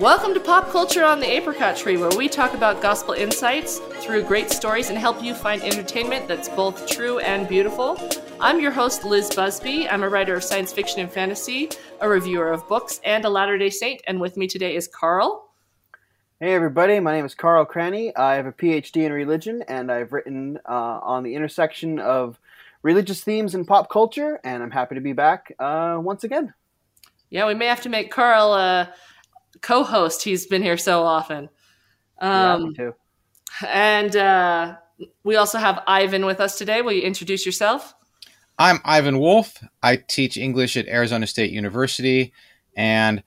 Welcome to Pop Culture on the Apricot Tree, where we talk about gospel insights through great stories and help you find entertainment that's both true and beautiful. I'm your host, Liz Busby. I'm a writer of science fiction and fantasy, a reviewer of books, and a Latter day Saint. And with me today is Carl. Hey, everybody. My name is Carl Cranny. I have a PhD in religion, and I've written uh, on the intersection of religious themes and pop culture, and I'm happy to be back uh, once again. Yeah, we may have to make Carl a co host. He's been here so often. Um, yeah, me too. And uh, we also have Ivan with us today. Will you introduce yourself? I'm Ivan Wolfe. I teach English at Arizona State University, and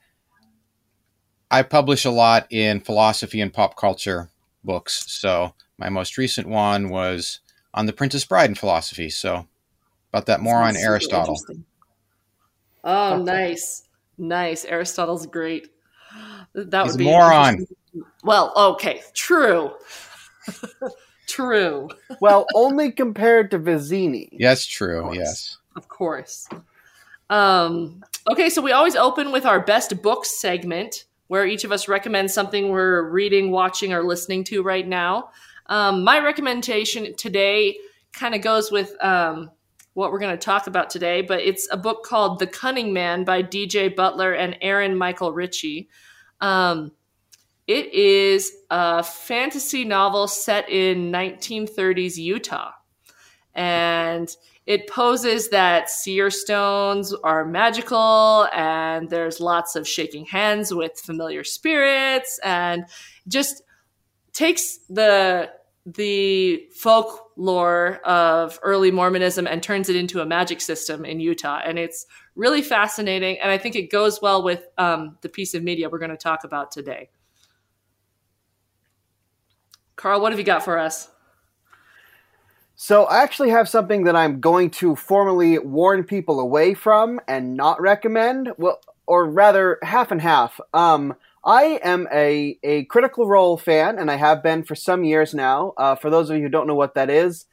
I publish a lot in philosophy and pop culture books. So my most recent one was on the Princess Bride in philosophy. So about that more on Aristotle. Oh, nice, nice. Aristotle's great. That He's would be moron. Well, okay, true, true. Well, only compared to Vizzini. Yes, true. course. Yes. Of course. Um, okay, so we always open with our best books segment, where each of us recommends something we're reading, watching, or listening to right now. Um, my recommendation today kind of goes with um, what we're going to talk about today, but it's a book called The Cunning Man by DJ Butler and Aaron Michael Ritchey. Um, it is a fantasy novel set in 1930s Utah. And it poses that seer stones are magical and there's lots of shaking hands with familiar spirits and just takes the the folklore of early Mormonism and turns it into a magic system in Utah. And it's really fascinating. And I think it goes well with um, the piece of media we're going to talk about today. Carl, what have you got for us? So I actually have something that I'm going to formally warn people away from and not recommend. Well, or rather, half and half. Um, I am a, a Critical Role fan, and I have been for some years now. Uh, for those of you who don't know what that is,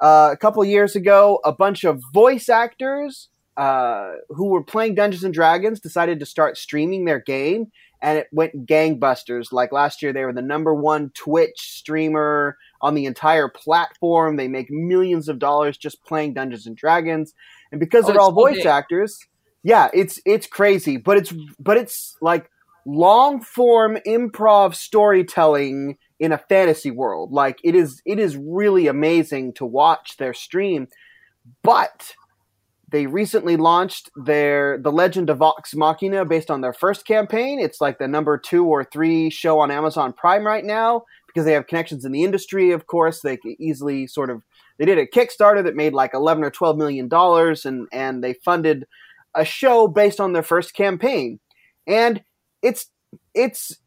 uh, a couple years ago, a bunch of voice actors uh, who were playing Dungeons and Dragons decided to start streaming their game, and it went gangbusters. Like last year, they were the number one Twitch streamer on the entire platform. They make millions of dollars just playing Dungeons and Dragons, and because Oh, they're all voice big. actors, yeah, it's it's crazy. But it's but it's like long form improv storytelling in a fantasy world. Like it is it is really amazing to watch their stream. But they recently launched their The Legend of Vox Machina based on their first campaign. It's like the number 2 or 3 show on Amazon Prime right now because they have connections in the industry, of course. They could easily sort of they did a Kickstarter that made like 11 or 12 million dollars and and they funded a show based on their first campaign. And it's it's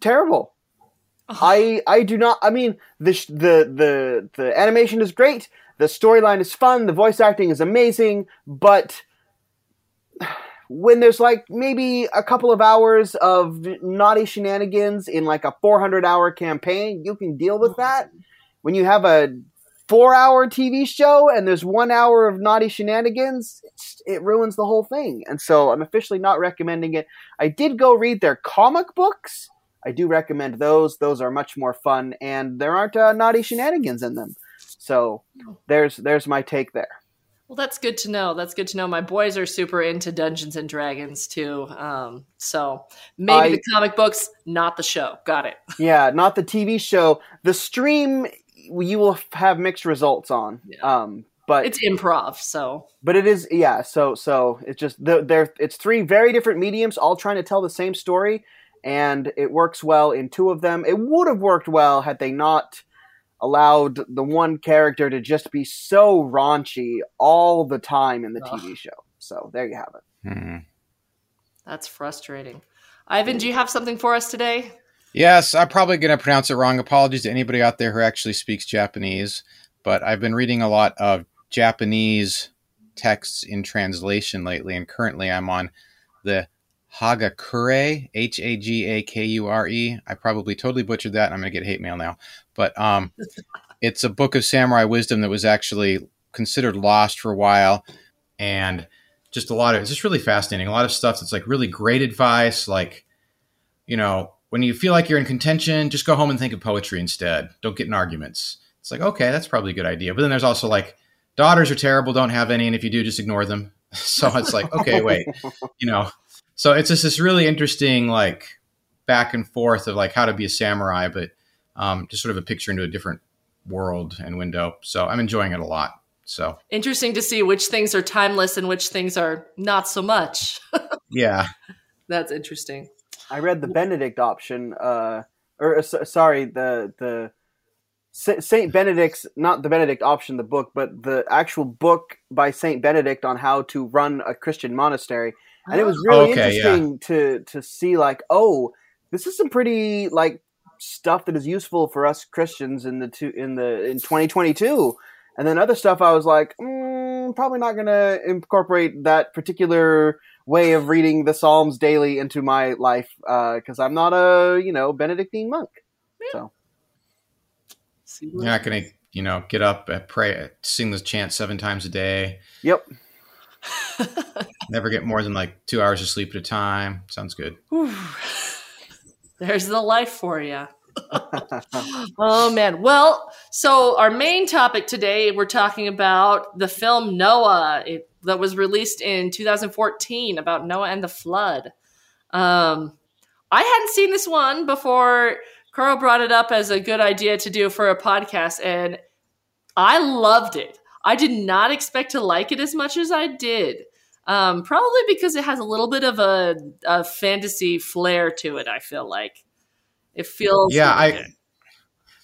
terrible. I I do not. I mean, the sh- the the the animation is great. The storyline is fun. The voice acting is amazing. But when there's like maybe a couple of hours of naughty shenanigans in like a 400 hour campaign, you can deal with oh, that. When you have a four hour TV show and there's one hour of naughty shenanigans, it's, it ruins the whole thing. And so I'm officially not recommending it. I did go read their comic books. I do recommend those. Those are much more fun, and there aren't uh, naughty shenanigans in them. So there's there's my take there. Well, that's good to know. That's good to know. My boys are super into Dungeons and Dragons too. Um, so maybe I- the comic books, not the show. Got it. Yeah, not the TV show. The stream you will have mixed results on. Yeah. Um, but It's improv, so but it is yeah. So so it's just there. It's three very different mediums, all trying to tell the same story, and it works well in two of them. It would have worked well had they not allowed the one character to just be so raunchy all the time in the Ugh. TV show. So there you have it. Hmm. that's frustrating. Ivan, do you have something for us today? Yes, I'm probably going to pronounce it wrong. Apologies to anybody out there who actually speaks Japanese, but I've been reading a lot of Japanese texts in translation lately, and currently I'm on the Hagakure, H A G A K U R E. I probably totally butchered that, and I'm going to get hate mail now. But um, it's a book of samurai wisdom that was actually considered lost for a while, and just a lot of it's just really fascinating. A lot of stuff that's like really great advice, like you know, when you feel like you're in contention, just go home and think of poetry instead. Don't get in arguments. It's like, okay, that's probably a good idea. But then there's also like, daughters are terrible, don't have any. And if you do, just ignore them. so it's like, okay, wait, you know. So it's just this really interesting, like, back and forth of like how to be a samurai, but um, just sort of a picture into a different world and window. So I'm enjoying it a lot. So interesting to see which things are timeless and which things are not so much. yeah, that's interesting. I read the Benedict option, uh, or uh, sorry, the the Saint Benedict's not the Benedict option, the book, but the actual book by Saint Benedict on how to run a Christian monastery, and it was really okay, interesting yeah. to to see like, oh, this is some pretty like stuff that is useful for us Christians in the two in the in 2022 and then other stuff, I was like, mm, probably not going to incorporate that particular way of reading the Psalms daily into my life because uh, I'm not a you know Benedictine monk. Yeah. So you're not going to you know get up and pray, sing the chant seven times a day. Yep. Never get more than like two hours of sleep at a time. Sounds good. There's the life for you. oh man. Well, so our main topic today, we're talking about the film Noah it, that was released in 2014 about Noah and the flood. Um, I hadn't seen this one before. Carl brought it up as a good idea to do for a podcast, and I loved it. I did not expect to like it as much as I did. Um, probably because it has a little bit of a, a fantasy flair to it. I feel like it feels yeah. I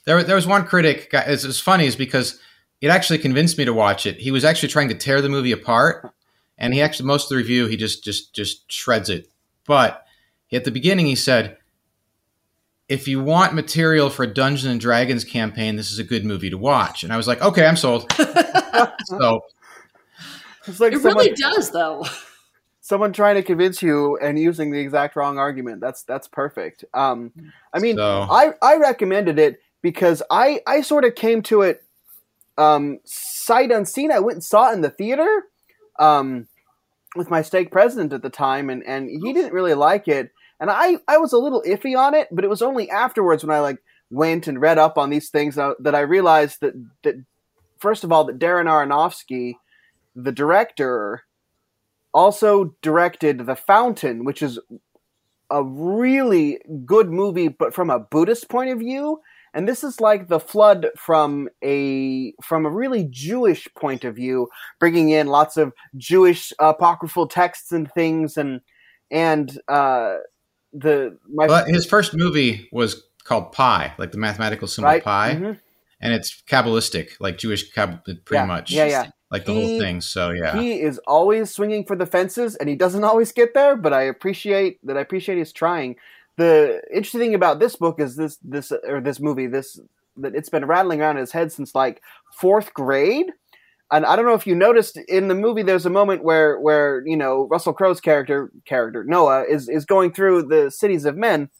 there there was one critic. It's, it's funny is because it actually convinced me to watch it. He was actually trying to tear the movie apart, and he actually most of the review he just just just shreds it. But at the beginning he said, "If you want material for a Dungeons and Dragons campaign, this is a good movie to watch." And I was like, "Okay, I'm sold." so it's like it someone, really does though someone trying to convince you and using the exact wrong argument. That's that's perfect. Um, I mean, so. I I recommended it because I I sort of came to it um, sight unseen. I went and saw it in the theater um, with my stake president at the time, and and he didn't really like it, and I I was a little iffy on it, but it was only afterwards when I like went and read up on these things that, that I realized that that first of all that Darren Aronofsky, the director also directed The Fountain, which is a really good movie, but from a Buddhist point of view. And this is like the flood from a from a really Jewish point of view, bringing in lots of Jewish apocryphal texts and things, and and uh, the my but his first movie was called Pi, like the mathematical symbol right? pi, mm-hmm. and it's kabbalistic, like Jewish cab, pretty yeah. much. Yeah, yeah like the he, whole thing. So yeah, he is always swinging for the fences, and he doesn't always get there. But I appreciate that. I appreciate his trying. The interesting thing about this book is this this or this movie this that it's been rattling around in his head since like fourth grade. And I don't know if you noticed in the movie, there's a moment where where you know Russell Crowe's character character Noah is is going through the cities of men,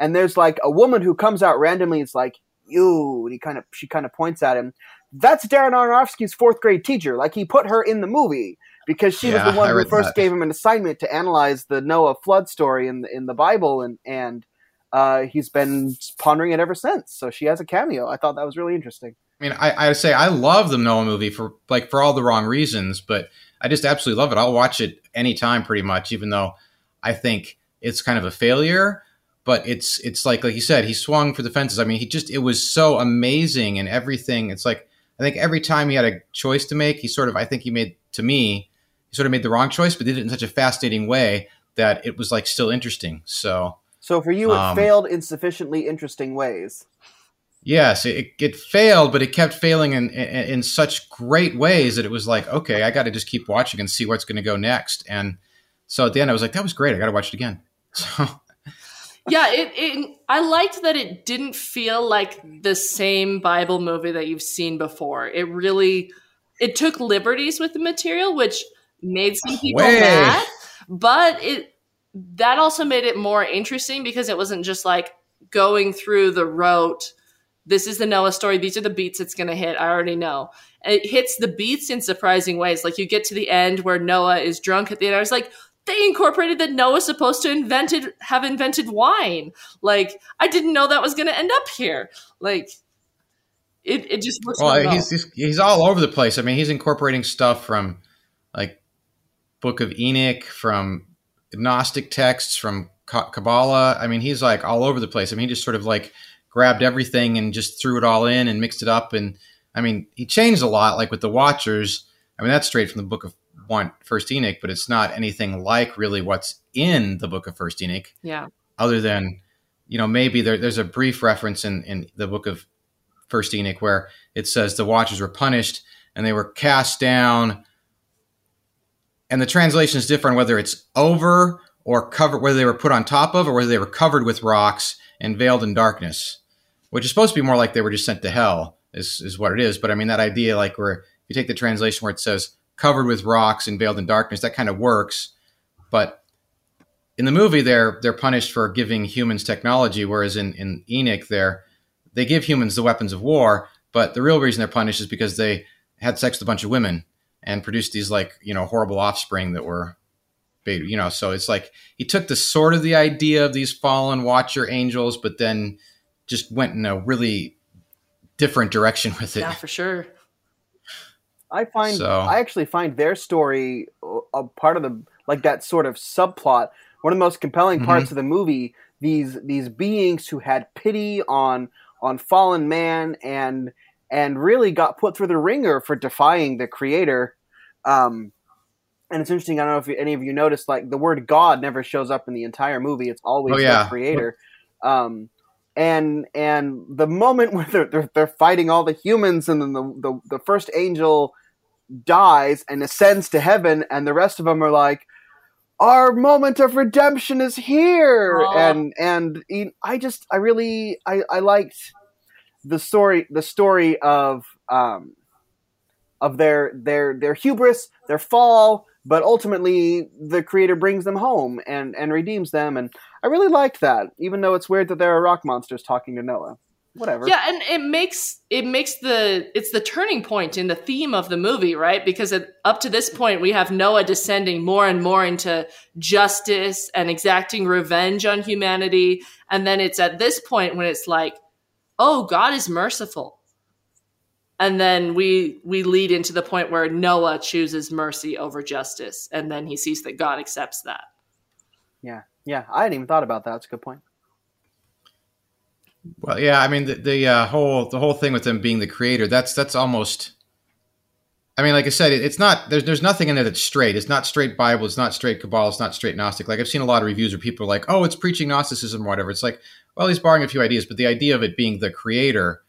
and there's like a woman who comes out randomly. It's like you, and he kind of she kind of points at him that's Darren Aronofsky's fourth grade teacher. Like he put her in the movie because she yeah, was the one who first that. gave him an assignment to analyze the Noah flood story in the, in the Bible, and and uh, he's been pondering it ever since. So she has a cameo. I thought that was really interesting. I mean, I, I say I love the Noah movie for like for all the wrong reasons, but I just absolutely love it. I'll watch it anytime, pretty much, even though I think it's kind of a failure. But it's it's like like you said, he swung for the fences. I mean, he just it was so amazing and everything. It's like I think every time he had a choice to make, he sort of, I think he made, to me, sort of made the wrong choice, but did it in such a fascinating way that it was like still interesting. So, so for you, it um, failed in sufficiently interesting ways. Yes, it, it failed, but it kept failing in, in, in such great ways that it was like, okay, I got to just keep watching and see what's going to go next. And so at the end, I was like, that was great. I got to watch it again. So yeah, it, it I liked that it didn't feel like the same Bible movie that you've seen before. It really it took liberties with the material, which made some people Way. mad, but it that also made it more interesting because it wasn't just like going through the rote. This is the Noah story. These are the beats it's going to hit. I already know. And it hits the beats in surprising ways. Like you get to the end where Noah is drunk at the end. I was like, they incorporated that Noah's supposed to invented have invented wine. Like I didn't know that was going to end up here. Like it, it just looks. Well, he's, he's he's all over the place. I mean, he's incorporating stuff from like Book of Enoch, from Gnostic texts, from Kabbalah. I mean, he's like all over the place. I mean, he just sort of like grabbed everything and just threw it all in and mixed it up. And I mean, he changed a lot, like with the Watchers. I mean, that's straight from the Book of One First Enoch, but it's not anything like really what's in the Book of First Enoch. Yeah. Other than, you know, maybe there, there's a brief reference in in the Book of First Enoch where it says the Watchers were punished and they were cast down. And the translation is different whether it's over or covered, whether they were put on top of or whether they were covered with rocks and veiled in darkness, which is supposed to be more like they were just sent to hell, is, is what it is. But I mean, that idea, like where you take the translation where it says covered with rocks and veiled in darkness, that kind of works. But in the movie, they're they're punished for giving humans technology, whereas in, in Enoch, they're they give humans the weapons of war, but the real reason they're punished is because they had sex with a bunch of women and produced these like you know horrible offspring that were you know so it's like he took the sort of the idea of these fallen watcher angels but then just went in a really different direction with it yeah for sure i find so. i actually find their story a part of the like that sort of subplot one of the most compelling mm-hmm. parts mm-hmm. of the movie these these beings who had pity on on fallen man and and really got put through the wringer for defying the creator um, and it's interesting. I don't know if any of you noticed, like the word God never shows up in the entire movie. It's always oh, yeah. the creator. Um, and and the moment where they're, they're, they're fighting all the humans, and then the, the the first angel dies and ascends to heaven, and the rest of them are like, "Our moment of redemption is here." And and I just I really I I liked the story the story of um of their their their hubris, their fall, but ultimately the creator brings them home and and redeems them. And i really liked that even though it's weird that there are rock monsters talking to noah. Whatever. Yeah and it makes it makes the it's the turning point in the theme of the movie right? Because it, up to this point we have noah descending more and more into justice and exacting revenge on humanity. And then it's at this point when it's like oh god is merciful and then we we lead into the point where Noah chooses mercy over justice, and then he sees that God accepts that. Yeah, yeah, I hadn't even thought about that. That's a good point. Well, yeah, I mean the, the uh, whole the whole thing with them being the creator that's that's almost. I mean, like I said, it, it's not there's there's nothing in there that's straight. It's not straight Bible. It's not straight Kabbalah. It's not straight Gnostic. Like I've seen a lot of reviews where people are like, "Oh, it's preaching Gnosticism or whatever." It's like, well, he's borrowing a few ideas, but the idea of it being the creator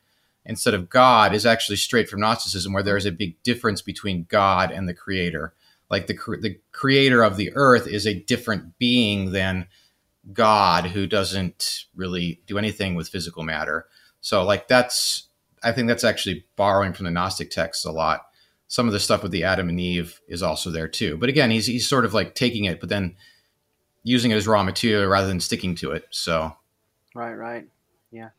instead of God is actually straight from Gnosticism, where there is a big difference between God and the Creator. Like the the Creator of the earth is a different being than God, who doesn't really do anything with physical matter. So, like that's I think that's actually borrowing from the Gnostic texts a lot. Some of the stuff with the Adam and Eve is also there too. But again, he's he's sort of like taking it, but then using it as raw material rather than sticking to it. So, right, right, yeah.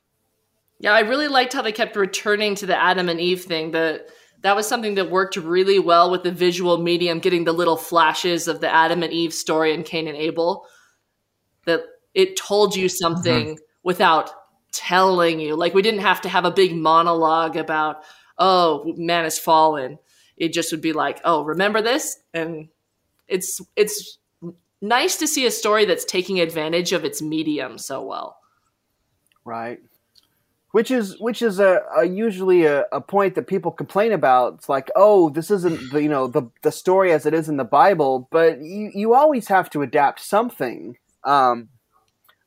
Yeah, I really liked how they kept returning to the Adam and Eve thing. The that was something that worked really well with the visual medium, getting the little flashes of the Adam and Eve story in Cain and Abel. That it told you something mm-hmm. without telling you. Like we didn't have to have a big monologue about, oh, man has fallen. It just would be like, oh, remember this? And it's it's nice to see a story that's taking advantage of its medium so well. Right which is which is a, a usually a, a, point that people complain about. It's like, oh, this isn't the you know the the story as it is in the Bible, but you you always have to adapt something. Um,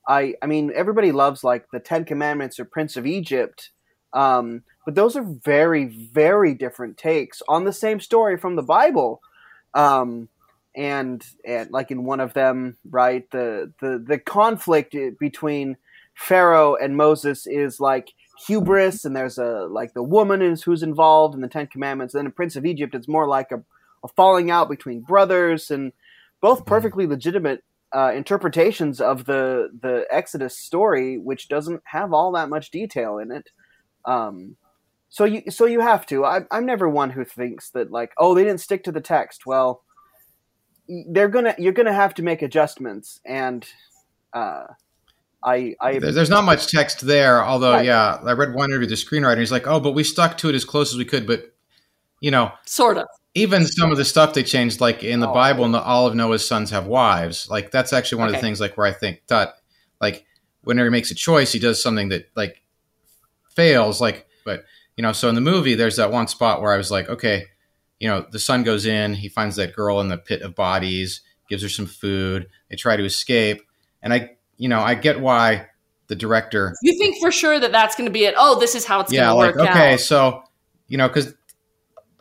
I I mean, everybody loves like the Ten Commandments or Prince of Egypt, um, but those are very very different takes on the same story from the Bible. Um, and and like in one of them, right, the the the conflict between Pharaoh and Moses is like hubris, and there's a like the woman is who's involved in the Ten Commandments. And then in Prince of Egypt, it's more like a, a falling out between brothers, and both perfectly legitimate uh, interpretations of the the Exodus story, which doesn't have all that much detail in it. Um, so you so you have to. I, I'm never one who thinks that like, oh, they didn't stick to the text. Well, they're gonna you're gonna have to make adjustments, and uh, I I There- There's not much text there, although Right. yeah, I read one interview with the screenwriter. He's like, "Oh, but we stuck to it as close as we could." But you know, Sort of. even some of the stuff they changed, like in the Oh. Bible, no- all of Noah's sons have wives. Like that's actually one of the things, like where I think that, like, whenever he makes a choice, he does something that like fails. Like, but you know, so in the movie, there's that one spot where I was like, okay, you know, the son goes in, he finds that girl in the pit of bodies, gives her some food, they try to escape, and I, you know, I get why the director You think for sure that that's going to be it? Oh, this is how it's yeah, going like to work okay, out. so you know, because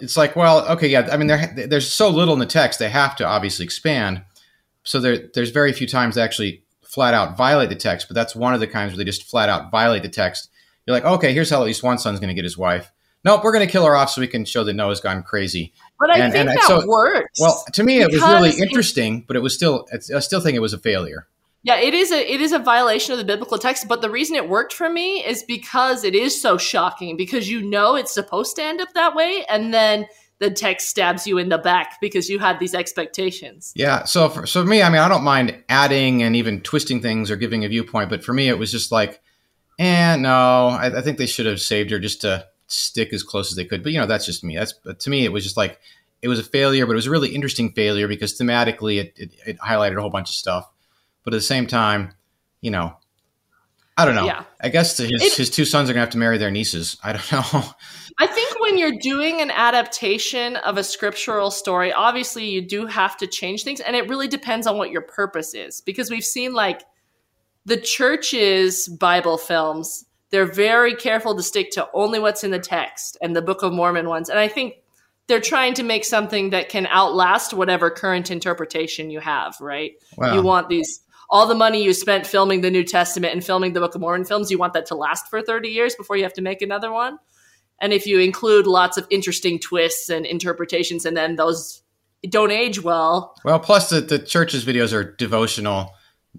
it's like, well, okay, yeah. I mean, there, there's so little in the text; they have to obviously expand. So there, there's very few times they actually flat out violate the text, but that's one of the times where they just flat out violate the text. You're like, okay, here's how at least one son's going to get his wife. Nope, we're going to kill her off so we can show that Noah's gone crazy. But I and- think and that so- works. Well, to me, it was really interesting, but it was still, I still think it was a failure. Yeah, it is a it is a violation of the biblical text, but the reason it worked for me is because it is so shocking because you know it's supposed to end up that way and then the text stabs you in the back because you had these expectations. Yeah. So for, so for me, I mean, I don't mind adding and even twisting things or giving a viewpoint, but for me, it was just like, eh, no, I, I think they should have saved her just to stick as close as they could. But you know, that's just me. That's to me, it was just like it was a failure, but it was a really interesting failure because thematically, it, it, it highlighted a whole bunch of stuff. But at the same time, you know, I don't know. Yeah. I guess his It- his two sons are gonna have to marry their nieces. I don't know. I think when you're doing an adaptation of a scriptural story, obviously you do have to change things, and it really depends on what your purpose is. Because we've seen like the church's Bible films, they're very careful to stick to only what's in the text and the Book of Mormon ones. And I think they're trying to make something that can outlast whatever current interpretation you have, right? Wow. You want these all the money you spent filming the New Testament and filming the Book of Mormon films, you want that to last for 30 years before you have to make another one. And if you include lots of interesting twists and interpretations and then those don't age well, Well, plus the, the church's videos are devotional.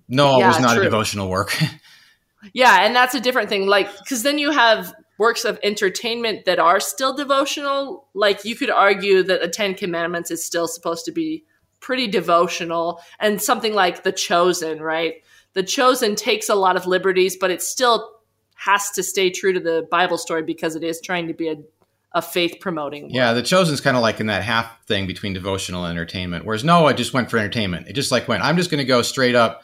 No, it Yeah, was not true. a devotional work. yeah, and that's a different thing. Like, because then you have works of entertainment that are still devotional. Like, you could argue that the Ten Commandments is still supposed to be pretty devotional, and something like The Chosen, right? The Chosen takes a lot of liberties, but it still has to stay true to the Bible story because it is trying to be a, a faith promoting. Yeah, the Chosen is kind of like in that half thing between devotional and entertainment. Whereas Noah just went for entertainment. It just like went, I'm just going to go straight up,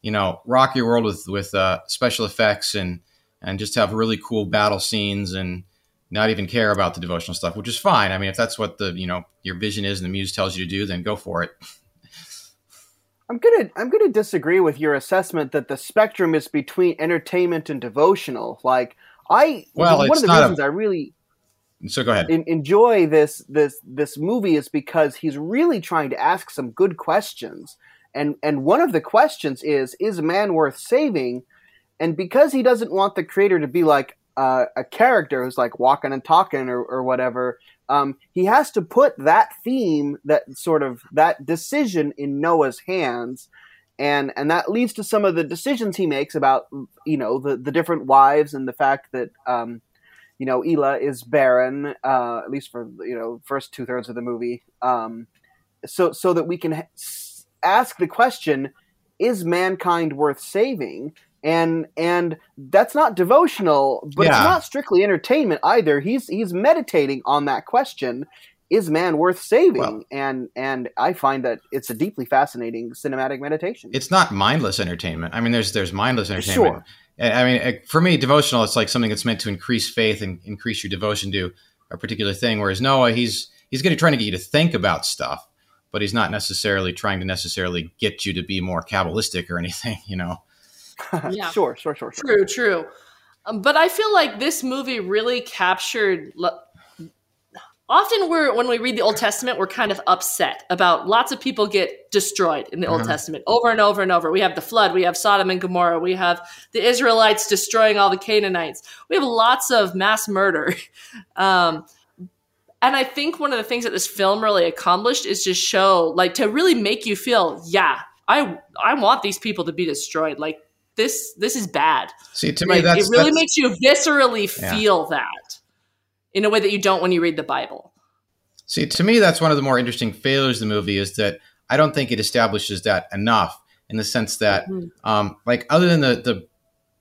you know, rock your world with with uh, special effects and and just have really cool battle scenes and not even care about the devotional stuff, which is fine. I mean, if that's what the you know your vision is and the muse tells you to do, then go for it. I'm gonna I'm gonna disagree with your assessment that the spectrum is between entertainment and devotional. Like I, Well, one of the reasons I really So go ahead. en- enjoy this this this movie is because he's really trying to ask some good questions, and and one of the questions is is man worth saving, and because he doesn't want the creator to be like uh, a character who's like walking and talking or, or whatever, um, he has to put that theme that sort of that decision in Noah's hands. And, and that leads to some of the decisions he makes about you know the, the different wives and the fact that um, you know, Ila is barren, uh, at least for you know first two thirds of the movie. Um, so so that we can ha- ask the question: Is mankind worth saving? And and that's not devotional, but it's not strictly entertainment either. He's he's meditating on that question: Is man worth saving? Well- and and I find that it's a deeply fascinating cinematic meditation. It's not mindless entertainment. I mean, there's there's mindless entertainment. Sure. I mean, eh, for me, devotional it's like something that's meant to increase faith and increase your devotion to a particular thing. Whereas Noah, he's he's going to trying to get you to think about stuff, but he's not necessarily trying to necessarily get you to be more kabbalistic or anything. You know. Yeah. sure, sure, sure, sure. True, true. Um, but I feel like this movie really captured. lo- Often, we're when we read the Old Testament, we're kind of upset about lots of people get destroyed in the Old Mhm. Testament over and over and over. We have the flood, we have Sodom and Gomorrah, we have the Israelites destroying all the Canaanites. We have lots of mass murder. Um, and I think one of the things that this film really accomplished is to show, like, to really make you feel, yeah, I I want these people to be destroyed. Like this this is bad. See, to me, Like, that's it really that's- makes you viscerally Yeah. feel that in a way that you don't when you read the Bible. See, to me, that's one of the more interesting failures of the movie is that I don't think it establishes that enough in the sense that, mm-hmm. um, like, other than the the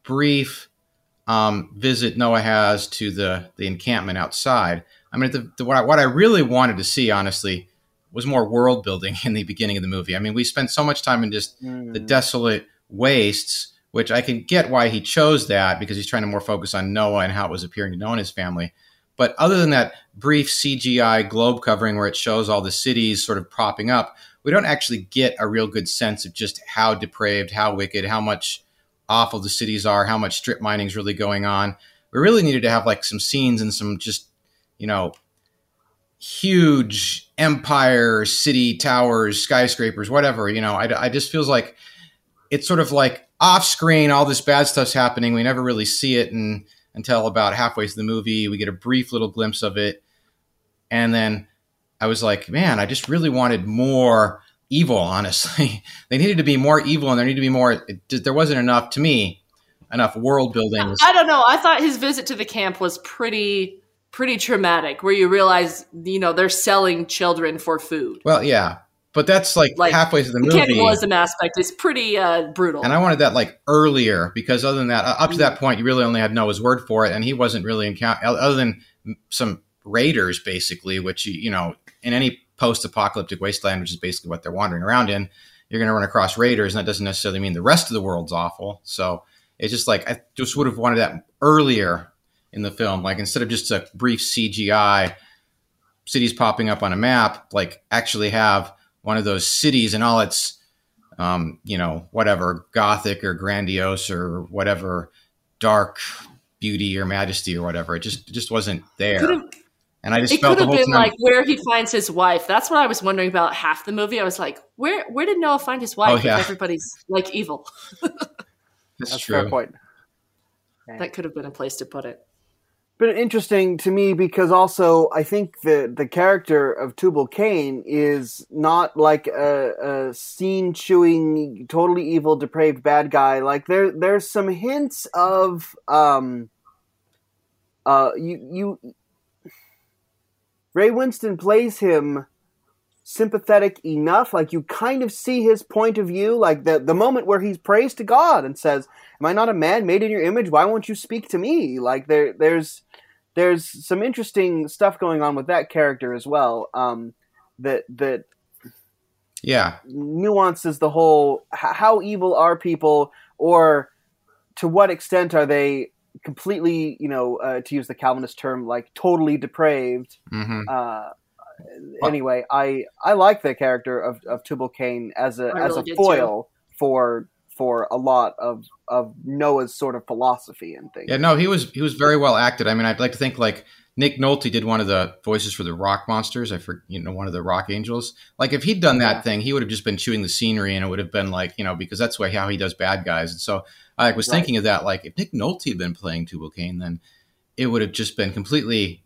brief um, visit Noah has to the the encampment outside, I mean, the, the, what, I, what I really wanted to see, honestly, was more world building in the beginning of the movie. I mean, we spent so much time in just mm. the desolate wastes, which I can get why he chose that because he's trying to more focus on Noah and how it was appearing to Noah and his family. But other than that brief CGI globe covering where it shows all the cities sort of propping up, we don't actually get a real good sense of just how depraved, how wicked, how much awful the cities are, how much strip mining is really going on. We really needed to have like some scenes and some just, you know, huge empire, city towers, skyscrapers, whatever. You know, I, I just feels like it's sort of like off screen, all this bad stuff's happening. We never really see it and, until about halfway through the movie. We get a brief little glimpse of it. And then I was like, man, I just really wanted more evil, honestly. they needed to be more evil and there needed to be more. It, there wasn't enough, to me, enough world building. I don't know. I thought his visit to the camp was pretty pretty traumatic where you realize you know they're selling children for food well yeah but that's like, like halfway through the, movie. cannibalism aspect is pretty uh, brutal. And I wanted that like earlier because other than that, up to that mm. point, you really only had Noah's word for it, and he wasn't really encounter other than some raiders, basically, which you know in any post-apocalyptic wasteland, which is basically what they're wandering around in, you're going to run across raiders, and that doesn't necessarily mean the rest of the world's awful. So it's just like I just would have wanted that earlier in the film, like instead of just a brief CGI cities popping up on a map, like actually have one of those cities and all its, um, you know, whatever gothic or grandiose or whatever dark beauty or majesty or whatever. It just it just wasn't there. And I just it could have been time, like where he finds his wife. That's what I was wondering about half the movie. I was like, where where did Noah find his wife? Oh, yeah. If everybody's like evil. That's, That's true. Fair point. That could have been a place to put it been interesting to me because also I think the the character of Tubal Cain is not like a, a scene chewing, totally evil, depraved bad guy. Like there there's some hints of um uh you you Ray Winstone plays him sympathetic enough like you kind of see his point of view like the the moment where he's prays to God and says am I not a man made in your image why won't you speak to me like there there's there's some interesting stuff going on with that character as well. Um, that that yeah nuances the whole how evil are people or to what extent are they completely you know uh, to use the calvinist term like totally depraved mm-hmm. uh, anyway i i like the character of, of tubal cain as a I as really a foil for for a lot of of Noah's sort of philosophy and things. Yeah, no, he was he was very well acted. I mean, I'd like to think like Nick Nolte did one of the voices for the Rock Monsters. I for you know one of the Rock Angels. Like if he'd done that yeah. thing, he would have just been chewing the scenery, and it would have been like you know because that's why how he does bad guys. And so I was right. thinking of that. Like if Nick Nolte had been playing Tubal Cain, then it would have just been completely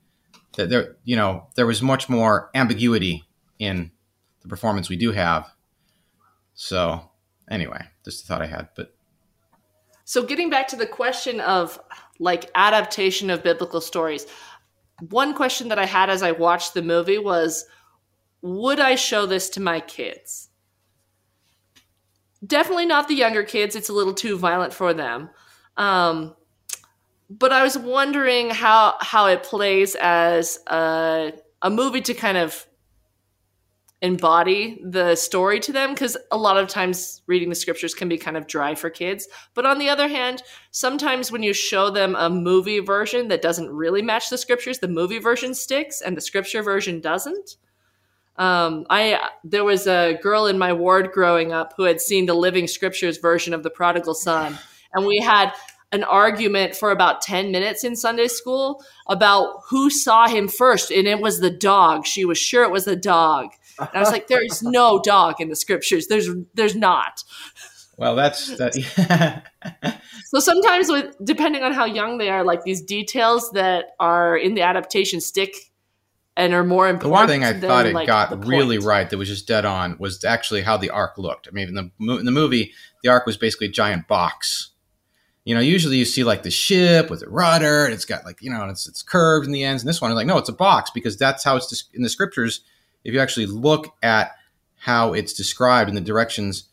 that there you know there was much more ambiguity in the performance we do have. So anyway, just a thought I had. But so getting back to the question of like adaptation of biblical stories, one question that I had as I watched the movie was, would I show this to my kids? Definitely not the younger kids. It's a little too violent for them. Um, but I was wondering how how it plays as a, a movie to kind of embody the story to them because a lot of times reading the scriptures can be kind of dry for kids. But on the other hand, sometimes when you show them a movie version that doesn't really match the scriptures, the movie version sticks and the scripture version doesn't. Um, I there was a girl in my ward growing up who had seen the Living Scriptures version of the Prodigal Son, and we had an argument for about 10 minutes in Sunday school about who saw him first. And it was the dog. She was sure it was the dog. And I was like, there's no dog in the scriptures. There's there's not. Well, that's that. so sometimes, with depending on how young they are, like these details that are in the adaptation stick and are more important. The one thing I than, thought it like, got really right that was just dead on was actually how the ark looked. I mean, in the in the movie, the ark was basically a giant box. You know, usually you see like the ship with a rudder, and it's got like you know, it's it's curved in the ends. And this one is like, no, it's a box because that's how it's in the scriptures if you actually look at how it's described in the directions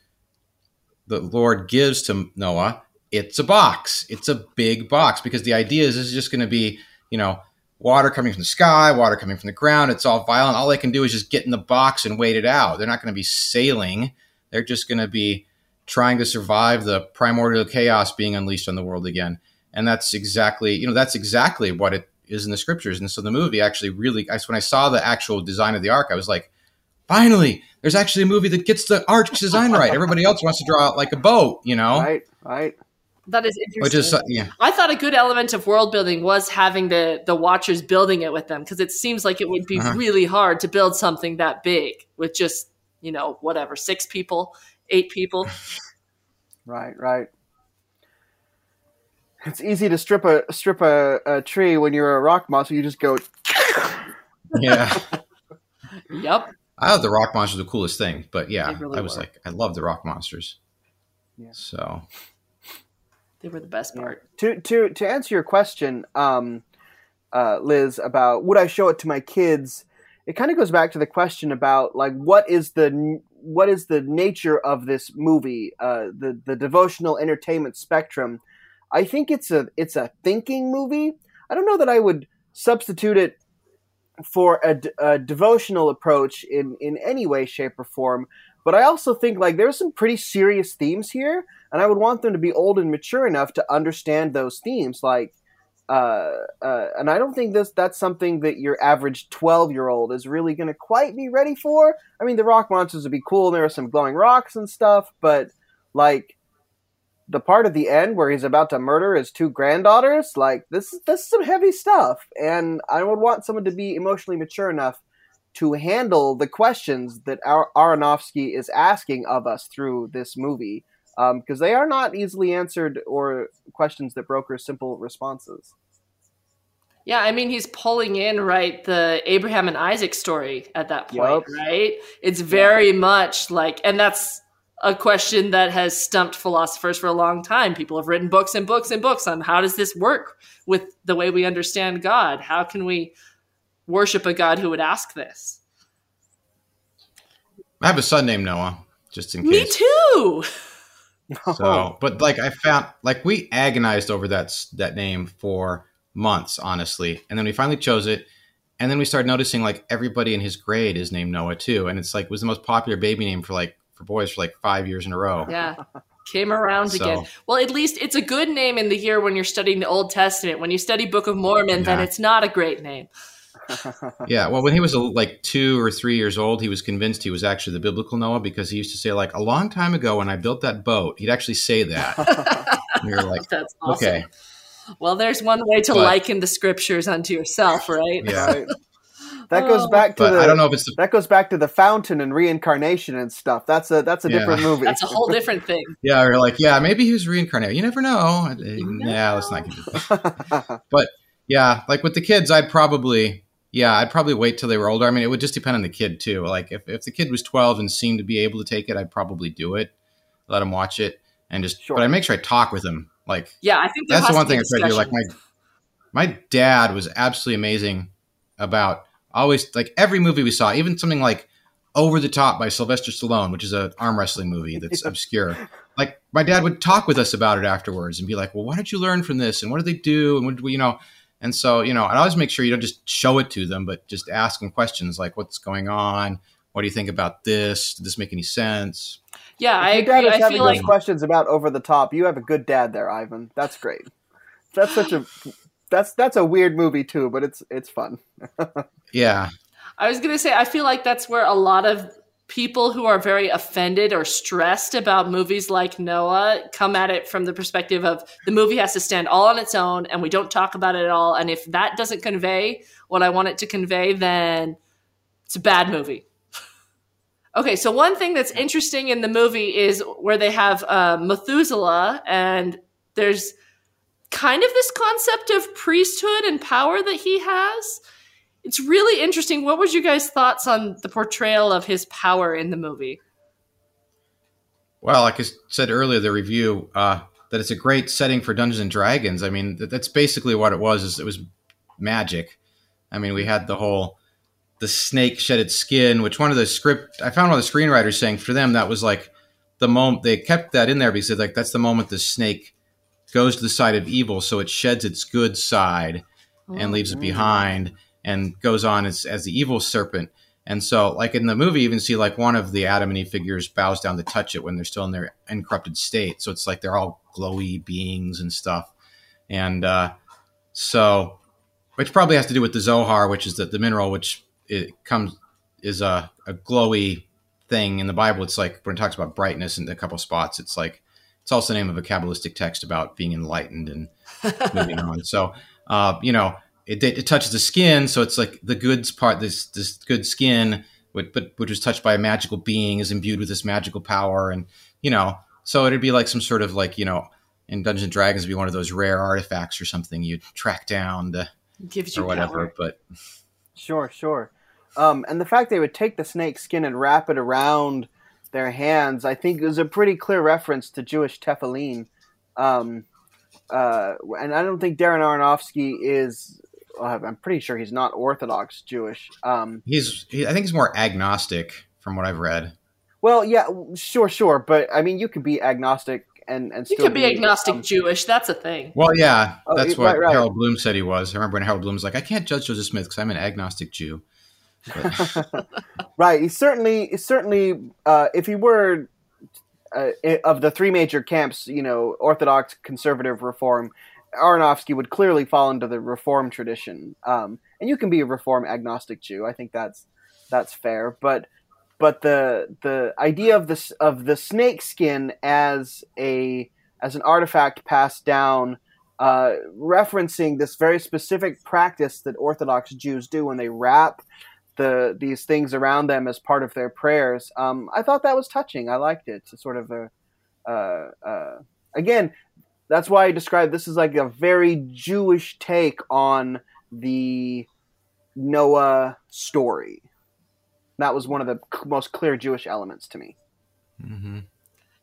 the Lord gives to Noah, it's a box. It's a big box because the idea is this is just going to be, you know, water coming from the sky, water coming from the ground. It's all violent. All they can do is just get in the box and wait it out. They're not going to be sailing. They're just going to be trying to survive the primordial chaos being unleashed on the world again. And that's exactly, you know, that's exactly what it is in the scriptures. And so the movie actually really, I, when I saw the actual design of the ark, I was like, finally, there's actually a movie that gets the ark design right. Everybody else wants to draw it like a boat, you know? Right, right. That is interesting. Which is, uh, yeah. I thought a good element of world building was having the the watchers building it with them because it seems like it would be Uh-huh. really hard to build something that big with just you know whatever six people, eight people. Right, right. It's easy to strip a strip a, a tree when you're a rock monster. You just go. Yeah. yep. I thought the rock monsters were the coolest thing, but yeah, really I was were. like, I love the rock monsters. Yeah. So They were the best part. To to to answer your question, um, uh, Liz, about would I show it to my kids? It kind of goes back to the question about like what is the n- what is the nature of this movie, uh, the the devotional entertainment spectrum. I think it's a it's a thinking movie. I don't know that I would substitute it for a devotional approach in in any way, shape, or form. But I also think like there's some pretty serious themes here, and I would want them to be old and mature enough to understand those themes. Like, uh, uh, and I don't think this that's something that your average twelve year old is really going to quite be ready for. I mean, the rock monsters would be cool. There are some glowing rocks and stuff, but like the part at the end where he's about to murder his two granddaughters, like this is this is some heavy stuff, and I would want someone to be emotionally mature enough to handle the questions that Ar- Aronofsky is asking of us through this movie, Um, because they are not easily answered or questions that broker simple responses. Yeah, I mean he's pulling in right the Abraham and Isaac story at that point, Yup. right? It's very much like and that's a question that has stumped philosophers for a long time. People have written books and books and books on how does this work with the way we understand God? How can we worship a God who would ask this? I have a son named Noah, just in case. Me too. So, but like I found, like we agonized over that that name for months, honestly, and then we finally chose it, and then we started noticing like everybody in his grade is named Noah too, and it's like was the most popular baby name for like for boys for like five years in a row. Yeah. Came around So- again. Well, at least it's a good name in the year when you're studying the Old Testament. When you study Book of Mormon, then it's not a great name. Yeah, well, when he was like two or three years old, he was convinced he was actually the biblical Noah because he used to say like a long time ago when I built that boat, he'd actually say that. we were like, That's awesome. okay, Well, there's one way to But- liken the scriptures unto yourself, right? yeah, Right. That goes Oh. back to but the. I don't know if it's the That goes back to the fountain and reincarnation and stuff. That's a that's a Yeah. different movie. That's a whole different thing. yeah. We're like, yeah, maybe he was reincarnated. You never know. Uh, Yeah, let's not get into. But yeah, like with the kids, I'd probably yeah, I'd probably wait till they were older. I mean, it would just depend on the kid too. Like if, if the kid was 12 and seemed to be able to take it, I'd probably do it. Let him watch it and just Sure. but I make sure I talk with him. Like Yeah, I think that's the one thing I try to do. Like my my dad was absolutely amazing about always like every movie we saw, even something like Over the Top by Sylvester Stallone, which is an arm wrestling movie that's obscure. Like my dad would talk with us about it afterwards and be like, "Well, what did you learn from this? And what did they do? And what did we, you know?" And so, you know, I always make sure you don't just show it to them, but just ask them questions like, "What's going on? What do you think about this? Did this make any sense?" yeah, I If your dad is I having feel those like questions about over the top. You have a good dad there, Ivan. That's great. That's such a that's that's a weird movie too, but it's it's fun. Yeah, I was gonna say I feel like that's where a lot of people who are very offended or stressed about movies like Noah come at it from the perspective of the movie has to stand all on its own and we don't talk about it at all. And if that doesn't convey what I want it to convey, then it's a bad movie. Okay, so one thing that's interesting in the movie is where they have uh, Methuselah, and there's kind of this concept of priesthood and power that he has. It's really interesting. What was you guys' thoughts on the portrayal of his power in the movie? Well, like I said earlier, the review uh, that it's a great setting for Dungeons and Dragons. I mean, that's basically what it was. Is it was magic. I mean, we had the whole the snake shed its skin, which one of the script I found one of the screenwriters saying for them that was like the moment they kept that in there because like that's the moment the snake goes to the side of evil, so it sheds its good side and leaves it behind and goes on as, as the evil serpent. And so, like in the movie, you even see like one of the Adam and Eve figures bows down to touch it when they're still in their incorrupted state. So it's like they're all glowy beings and stuff. And uh, so, which probably has to do with the Zohar, which is the, the mineral, which it comes is a, a glowy thing in the Bible. It's like when it talks about brightness in a couple spots, it's like it's also the name of a Kabbalistic text about being enlightened and moving on. So, uh, you know, it, it, touches the skin, so it's like the goods part. This this good skin, which, but which was touched by a magical being, is imbued with this magical power, and you know, so it'd be like some sort of like you know, in Dungeons and Dragons, it'd be one of those rare artifacts or something you'd track down to, gives you or whatever. power. But Sure, sure. Um, and the fact they would take the snake skin and wrap it around their hands, I think, is a pretty clear reference to Jewish tefillin. Um, uh, and I don't think Darren Aronofsky is. Uh, I'm pretty sure he's not Orthodox Jewish. Um, he's he, I think he's more agnostic from what I've read. well, yeah, sure, sure, but I mean, you could be agnostic and and You could be agnostic um, Jewish. That's a thing. Well, yeah, Oh, that's right, what right. Harold Bloom said he was. I remember when Harold Bloom was like, "I can't judge Joseph Smith because I'm an agnostic Jew." Right. He certainly, he's certainly, uh, if he were uh, of the three major camps, you know, Orthodox, Conservative, Reform, Aronofsky would clearly fall into the Reform tradition. Um, and you can be a Reform agnostic Jew. I think that's that's fair. But but the the idea of this of the snake skin as a as an artifact passed down. Uh, referencing this very specific practice that Orthodox Jews do when they wrap the these things around them as part of their prayers. Um, I thought that was touching. I liked it. It's sort of a uh, uh, again. That's why I describe this as like a very Jewish take on the Noah story. That was one of the most clear Jewish elements to me. Mhm.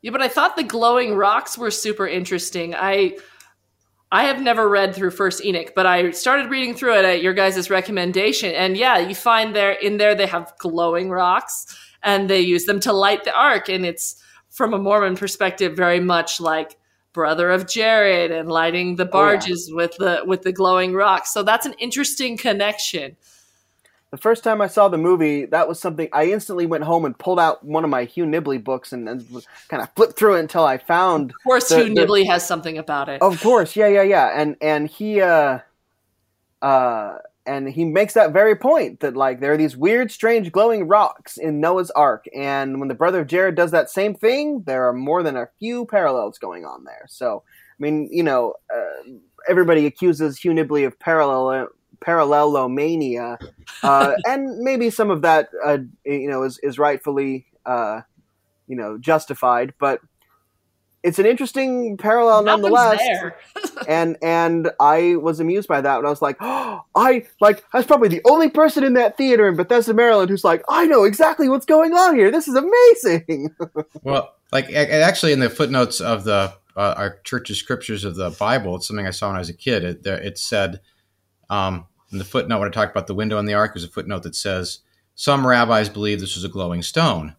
Yeah, but I thought the glowing rocks were super interesting. I I have never read through First Enoch, but I started reading through it at your guys' recommendation, and yeah, you find there in there they have glowing rocks, and they use them to light the ark, and it's from a Mormon perspective very much like brother of Jared and lighting the Oh, yeah. barges with the with the glowing rocks. So that's an interesting connection. The first time I saw the movie, that was something I instantly went home and pulled out one of my Hugh Nibley books and, and kind of flipped through it until I found Of course, The- Hugh the- Nibley has something about it. Of course, yeah, yeah, yeah, and and he uh, uh, and he makes that very point that like there are these weird, strange, glowing rocks in Noah's Ark, and when the brother of Jared does that same thing, there are more than a few parallels going on there. So, I mean, you know, uh, everybody accuses Hugh Nibley of parallel parallelomania, uh, and maybe some of that, uh, you know, is is rightfully, uh, you know, justified, but. It's an interesting parallel Nothing's nonetheless there. and and I was amused by that. And I was like, oh, I like I was probably the only person in that theater in Bethesda, Maryland, who's like, I know exactly what's going on here. This is amazing. Well, like a- a- actually, in the footnotes of the uh, our church's scriptures of the Bible, it's something I saw when I was a kid. It, it said um, in the footnote when I talked about the window in the ark, there's a footnote that says some rabbis believe this was a glowing stone.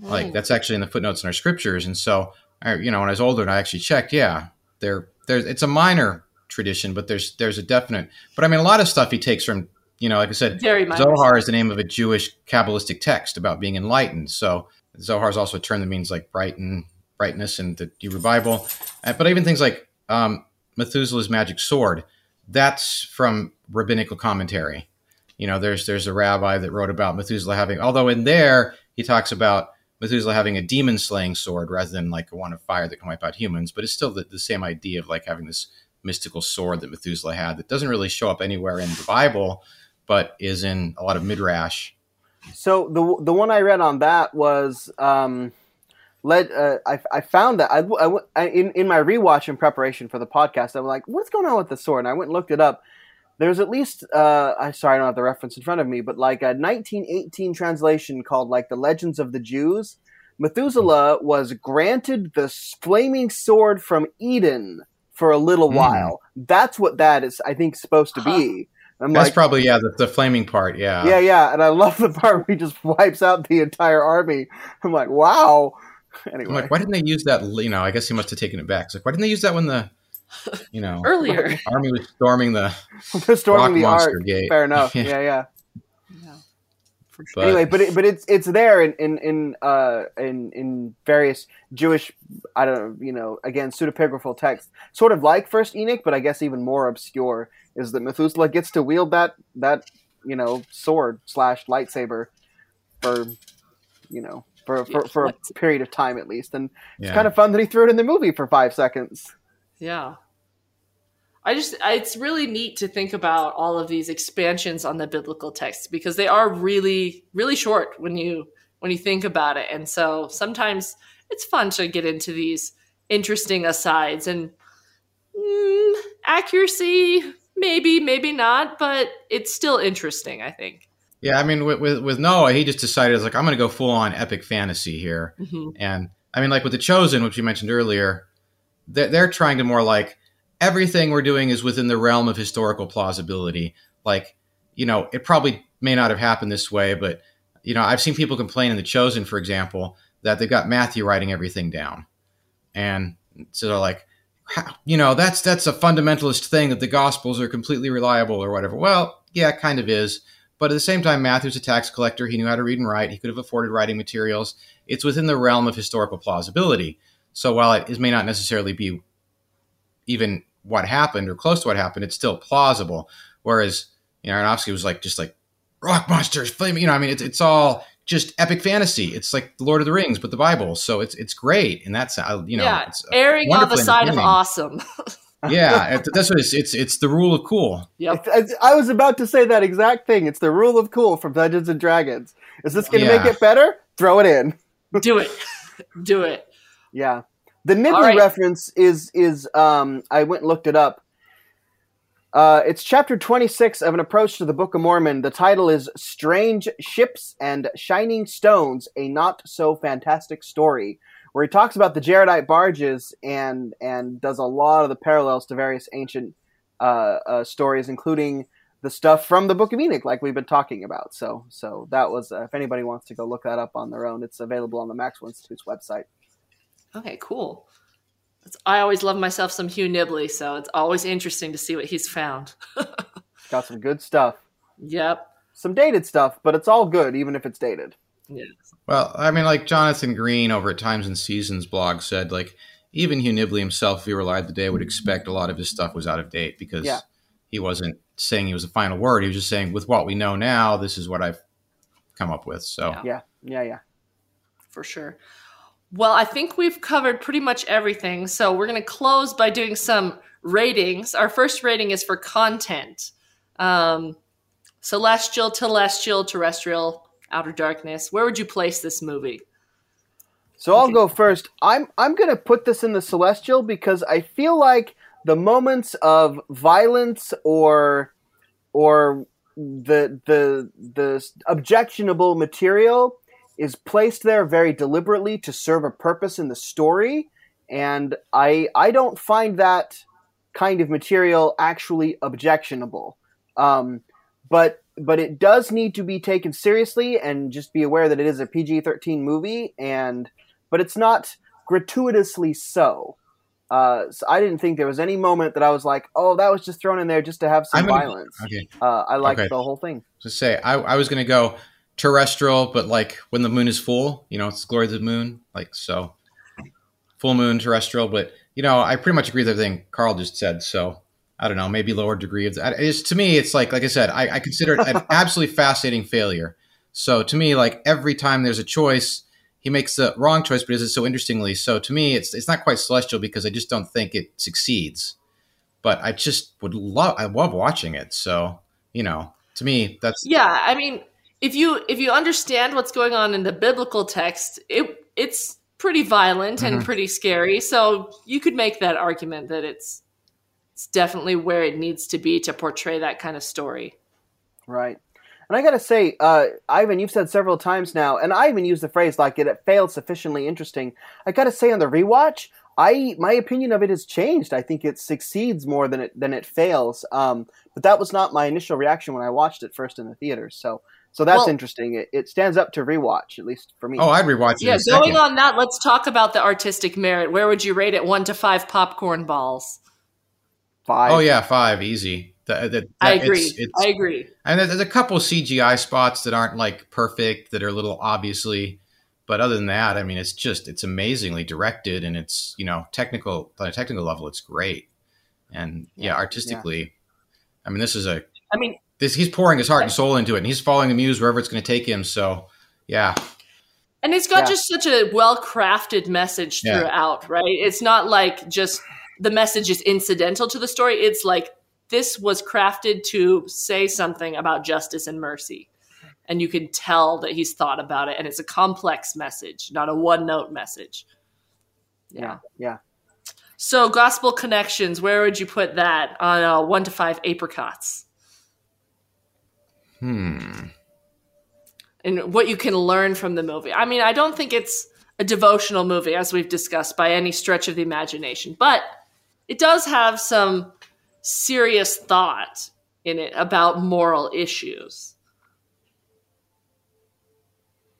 Like that's actually in the footnotes in our scriptures, and so I, you know, when I was older and I actually checked, yeah, there, there's it's a minor tradition, but there's there's a definite. But I mean, a lot of stuff he takes from you know, like I said. Zohar is the name of a Jewish Kabbalistic text about being enlightened. So Zohar is also a term that means like brighten, brightness in the Hebrew Bible. Uh, But even things like um, Methuselah's magic sword, that's from rabbinical commentary. You know, there's there's a rabbi that wrote about Methuselah having, although in there he talks about Methuselah having a demon slaying sword rather than like a one of fire that can wipe out humans. But it's still the, the same idea of like having this mystical sword that Methuselah had that doesn't really show up anywhere in the Bible, but is in a lot of midrash. So the the one I read on that was um, led. Uh, I I found that I, I in in my rewatch in preparation for the podcast. I was like, what's going on with the sword? And I went and looked it up. There's at least uh, I sorry I don't have the reference in front of me, but like a 1918 translation called like the Legends of the Jews. Methuselah was granted the flaming sword from Eden for a little Hmm. while. That's what that is. I think supposed to be I'm That's like, probably yeah, the, the flaming part. Yeah, yeah, yeah, and I love the part where he just wipes out the entire army. I'm like, wow. Anyway, I'm like, why didn't they use that? You know, I guess he must have taken it back. It's like, why didn't they use that when the, you know, Earlier. army was storming the storming rock the monster ark. gate? Fair enough. Yeah. yeah, yeah. Yeah. For sure. But- anyway, but it, but it's it's there in in in uh in in various Jewish I don't know you know again pseudepigraphal texts, sort of like First Enoch, but I guess even more obscure is that Methuselah gets to wield that that you know sword slash lightsaber for you know for for, for a period of time at least, and yeah. it's kind of fun that he threw it in the movie for five seconds. Yeah. I just, it's really neat to think about all of these expansions on the biblical text because they are really really short when you when you think about it. And so sometimes it's fun to get into these interesting asides and mm, accuracy maybe maybe not, but it's still interesting, I think. yeah. I mean, with, with with Noah, he just decided like I'm going to go full on epic fantasy here. Mhm. And I mean, like with the Chosen, which you mentioned earlier, they're, they're trying to more like everything we're doing is within the realm of historical plausibility. Like, you know, it probably may not have happened this way, but you know, I've seen people complain in the Chosen, for example, that they've got Matthew writing everything down, and so they're like, you know, that's that's a fundamentalist thing that the Gospels are completely reliable or whatever. Well, yeah, kind of is. But at the same time, Matthew's a tax collector. He knew how to read and write. He could have afforded writing materials. It's within the realm of historical plausibility. So while it is, may not necessarily be even what happened or close to what happened, it's still plausible. Whereas, you know, Aronofsky was like, just like rock monsters, flaming, you know, I mean, it's, it's all just epic fantasy. It's like the Lord of the Rings, but the Bible. So it's, it's great. And that's, uh, you know, yeah, it's uh, erring on the side of awesome. yeah, that's what it's, it's, it's the rule of cool. Yeah, I was about to say that exact thing. It's the rule of cool from Dungeons and Dragons. Is this going to Yeah. make it better? Throw it in. Do it. Do it. Yeah. The Nibley right. reference is is um I went and looked it up. Uh, it's chapter 26 of an approach to the Book of Mormon. The title is Strange Ships and Shining Stones, a not so fantastic story, where he talks about the Jaredite barges and and does a lot of the parallels to various ancient uh, uh, stories, including the stuff from the Book of Enoch, like we've been talking about. So so that was uh, if anybody wants to go look that up on their own, it's available on the Maxwell Institute's website. Okay, cool. It's, I always love myself some Hugh Nibley, so it's always interesting to see what he's found. Got some good stuff. Yep. Some dated stuff, but it's all good, even if it's dated. Yeah. Well, I mean, like Jonathan Green over at Times and Seasons blog said, like even Hugh Nibley himself, if he were alive today, would expect a lot of his stuff was out of date because Yeah. he wasn't saying he was the final word. He was just saying, with what we know now, this is what I've come up with. So Yeah. Yeah, yeah, yeah. for sure. Well, I think we've covered pretty much everything. So we're going to close by doing some ratings. Our first rating is for content. Um, celestial, telestial, terrestrial, outer darkness. Where would you place this movie? So I'll go first. I'm I'm gonna put this in the celestial because I feel like the moments of violence or or the the the objectionable material is placed there very deliberately to serve a purpose in the story, and I I don't find that kind of material actually objectionable. Um, but but it does need to be taken seriously and just be aware that it is a PG-13 movie and but it's not gratuitously so. Uh, so I didn't think there was any moment that I was like, "Oh, that was just thrown in there just to have some I'm gonna- violence." okay, Uh, I liked Okay. the whole thing. to say I, I was going to go terrestrial, but like when the moon is full, you know, it's the glory of the moon, like so. Full moon, terrestrial, but you know, I pretty much agree with everything Carl just said. So I don't know, maybe lower degree of that. It's to me, it's like like I said, I, I consider it an absolutely fascinating failure. So to me, like every time there's a choice, he makes the wrong choice, but does it so interestingly. So to me, it's it's not quite celestial because I just don't think it succeeds. But I just would love I love watching it. So you know, to me, that's Yeah, I mean, if you if you understand what's going on in the biblical text, it it's pretty violent and Mhm. pretty scary. So you could make that argument that it's it's definitely where it needs to be to portray that kind of story. Right. And I gotta say, uh, Ivan, you've said several times now, and I even used the phrase like it, it failed sufficiently interesting. I gotta say, on the rewatch, I my opinion of it has changed. I think it succeeds more than it than it fails. Um, but that was not my initial reaction when I watched it first in the theaters. So so that's Well- interesting. It, it stands up to rewatch, at least for me. Oh, I'd rewatch it. Yeah, going second. on that, let's talk about the artistic merit. Where would you rate it? One to five popcorn balls. Five. Oh yeah, five easy. That- that- I agree. it's- it's- I agree. And there- there's a couple CGI spots that aren't like perfect, that are a little obviously, but other than that, I mean, it's just it's amazingly directed, and it's you know technical on a technical level, it's great, and yeah, Yeah, artistically, I mean, this is a I mean, this he's pouring his heart and soul into it, and he's following the muse wherever it's going to take him. So yeah, and it's got Yeah. just such a well crafted message Yeah. throughout, right? It's not like just the message is incidental to the story. It's like this was crafted to say something about justice and mercy. And you can tell that he's thought about it. And it's a complex message, not a one note message. Yeah. Yeah. So, gospel connections, where would you put that on a one to five apricots? Hmm. and what you can learn from the movie. I mean, I don't think it's a devotional movie, as we've discussed, by any stretch of the imagination, but it does have some serious thought in it about moral issues.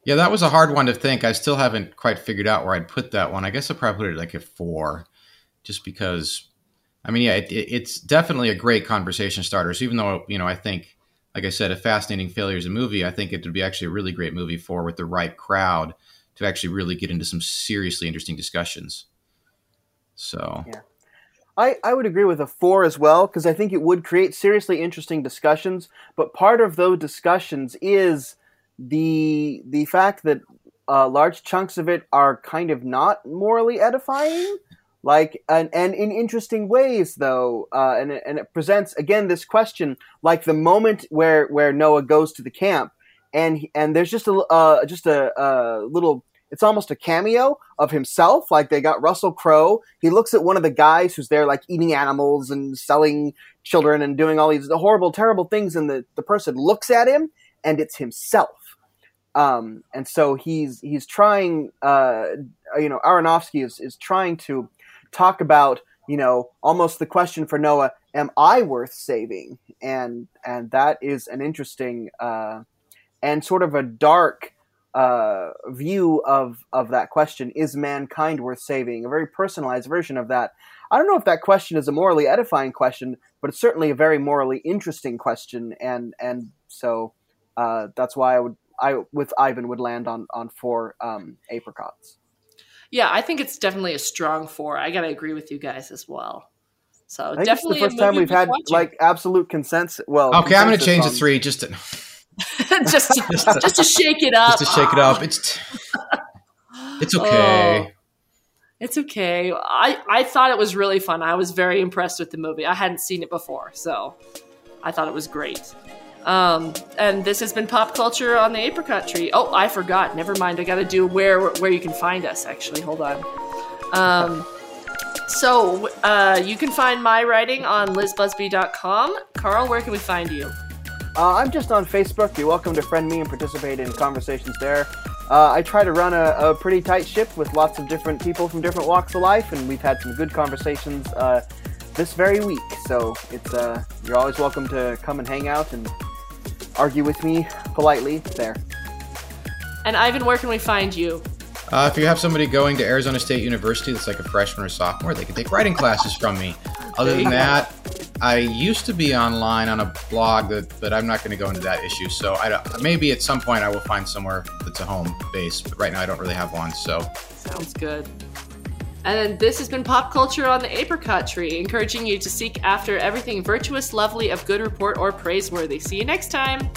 Yeah, that was a hard one to think. I still haven't quite figured out where I'd put that one. I guess I'd probably put it like a four, just because. I mean, yeah, it- it's definitely a great conversation starter. So even though you know, I think, like I said, a fascinating failure is a movie. I think it would be actually a really great movie for with the right crowd to actually really get into some seriously interesting discussions. So Yeah. I, I would agree with a four as well because I think it would create seriously interesting discussions. But part of those discussions is the the fact that uh, large chunks of it are kind of not morally edifying, like and, and in interesting ways though. Uh, and and it presents again this question, like the moment where where Noah goes to the camp, and and there's just a uh, just a, a little. It's almost a cameo of himself. Like they got Russell Crowe. He looks at one of the guys who's there, like eating animals and selling children and doing all these horrible, terrible things. And the, the person looks at him, and it's himself. Um, and so he's he's trying. Uh, you know, Aronofsky is is trying to talk about you know almost the question for Noah: Am I worth saving? And and that is an interesting uh, and sort of a dark uh, view of of that question: Is mankind worth saving? A very personalized version of that. I don't know if that question is a morally edifying question, but it's certainly a very morally interesting question, and and so uh, that's why I would I with Ivan would land on on four um, apricots. Yeah, I think it's definitely a strong four. I gotta agree with you guys as well. So I think definitely it's the first time we've had watching. like absolute consensus. Well, okay, I'm going to consensus change to on- three just to just to, just to shake it up. just to shake it up. It's t- it's okay. Oh. It's okay. I, I thought it was really fun. I was very impressed with the movie. I hadn't seen it before, so I thought it was great. Um, and this has been pop culture on the apricot tree. Oh, I forgot. Never mind. I got to do where where you can find us. Actually, hold on. Um, so uh, you can find my writing on lizbusby.com. Carl, where can we find you? Uh, I'm just on Facebook. You're welcome to friend me and participate in conversations there. Uh, I try to run a, a pretty tight ship with lots of different people from different walks of life, and we've had some good conversations uh, this very week. So it's uh, you're always welcome to come and hang out and argue with me politely there. And Ivan, where can we find you? Uh, if you have somebody going to Arizona State University that's like a freshman or sophomore, they can take writing classes from me. Other than that, I used to be online on a blog, that, but I'm not going to go into that issue. So I maybe at some point I will find somewhere that's a home base, but right now I don't really have one. So Sounds good. And this has been Pop Culture on the Apricot Tree, encouraging you to seek after everything virtuous, lovely, of good report, or praiseworthy. See you next time.